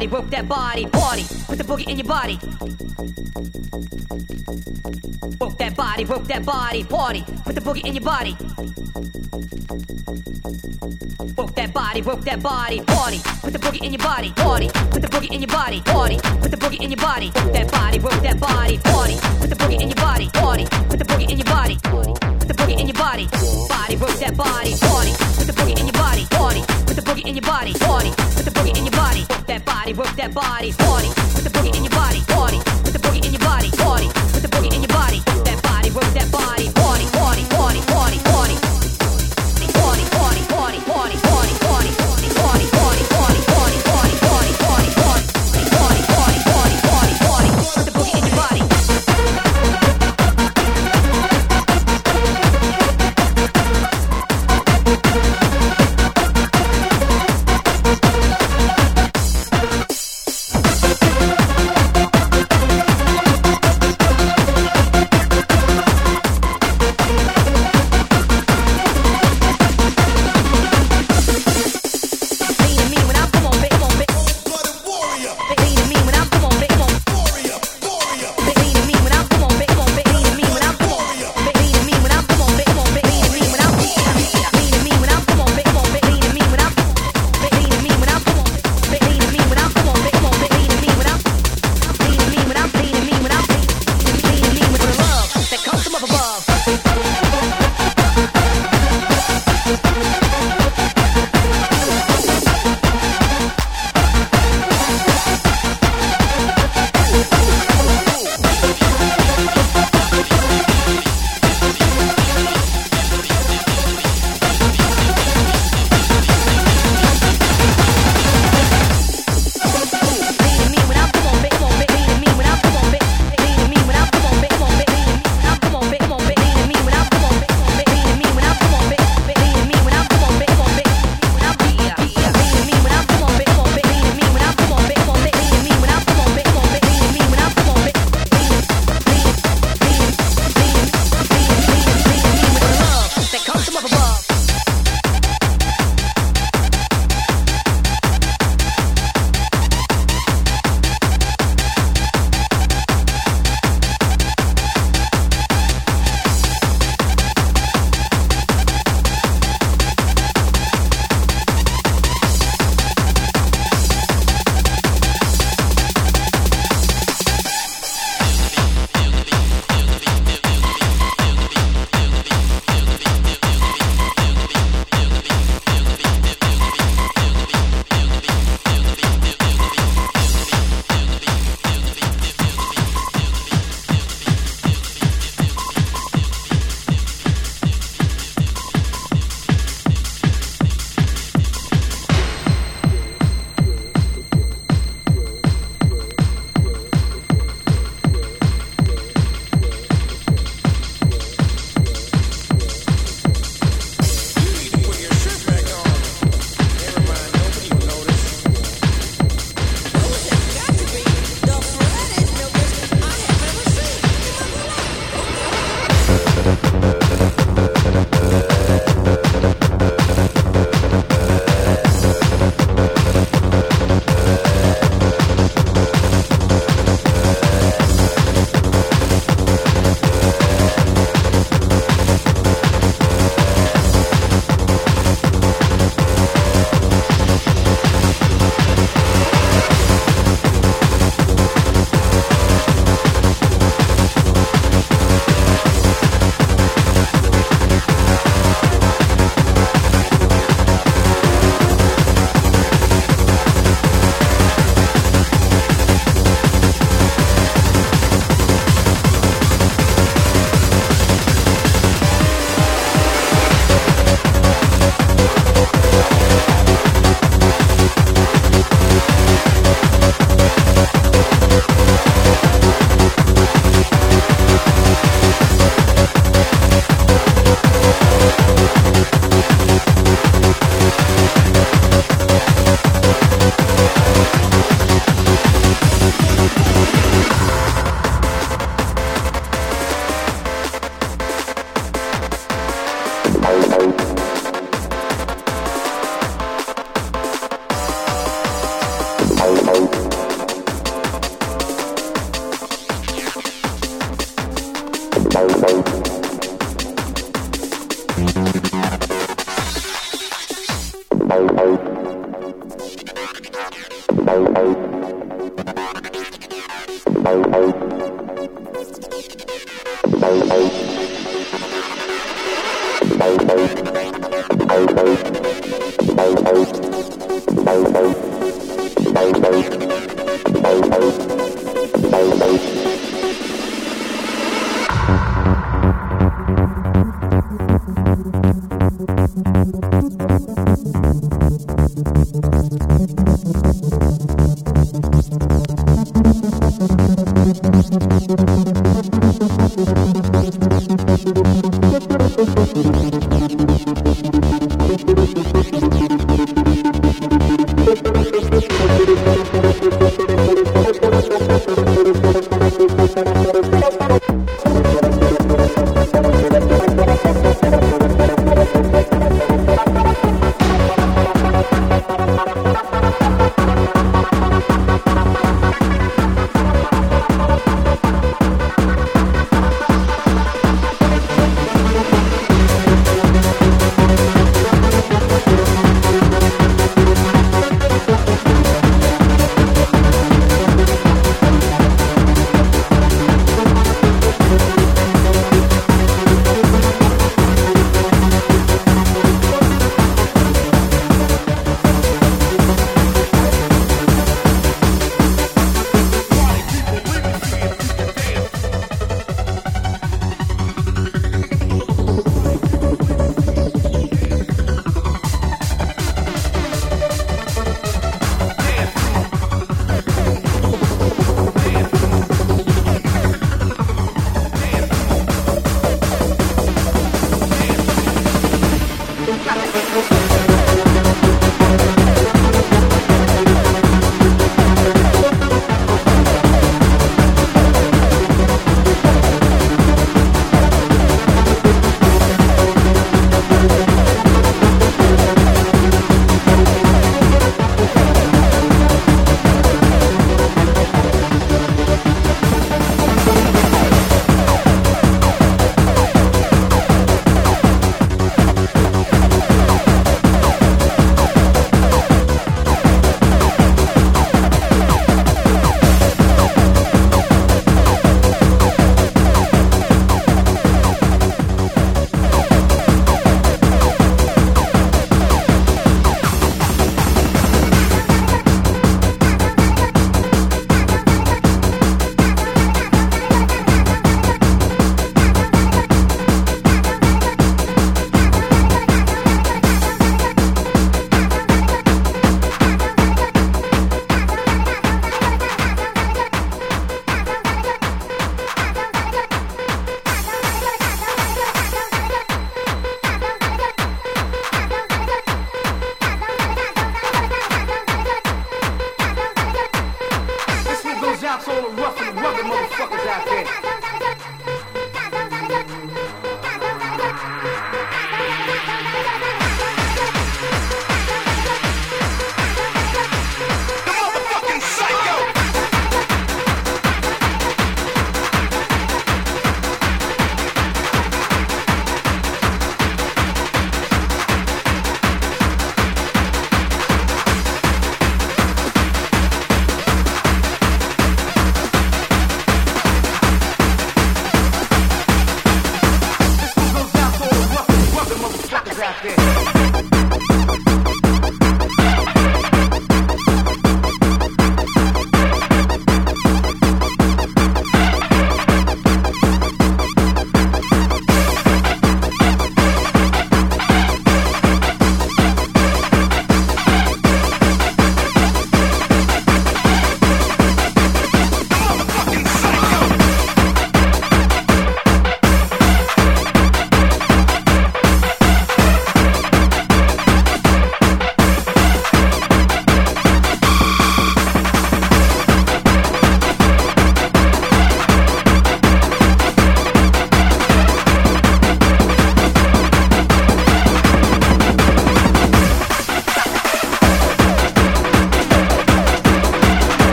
body, work that body, party. Put the boogie in your body. Work that body, work that body, party. Put the boogie in your body. Work that body, work that body, party. Put the boogie in your body, party. Put the boogie in your body, party. Put the boogie in your body. Work that body, work that body, party. Put the boogie in your body, party. Put the boogie in your body, put the boogie in your body, body, work that body, party. Put the boogie in your body, party. Put the boogie in your body, party work that body, party.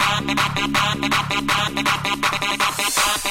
Bye.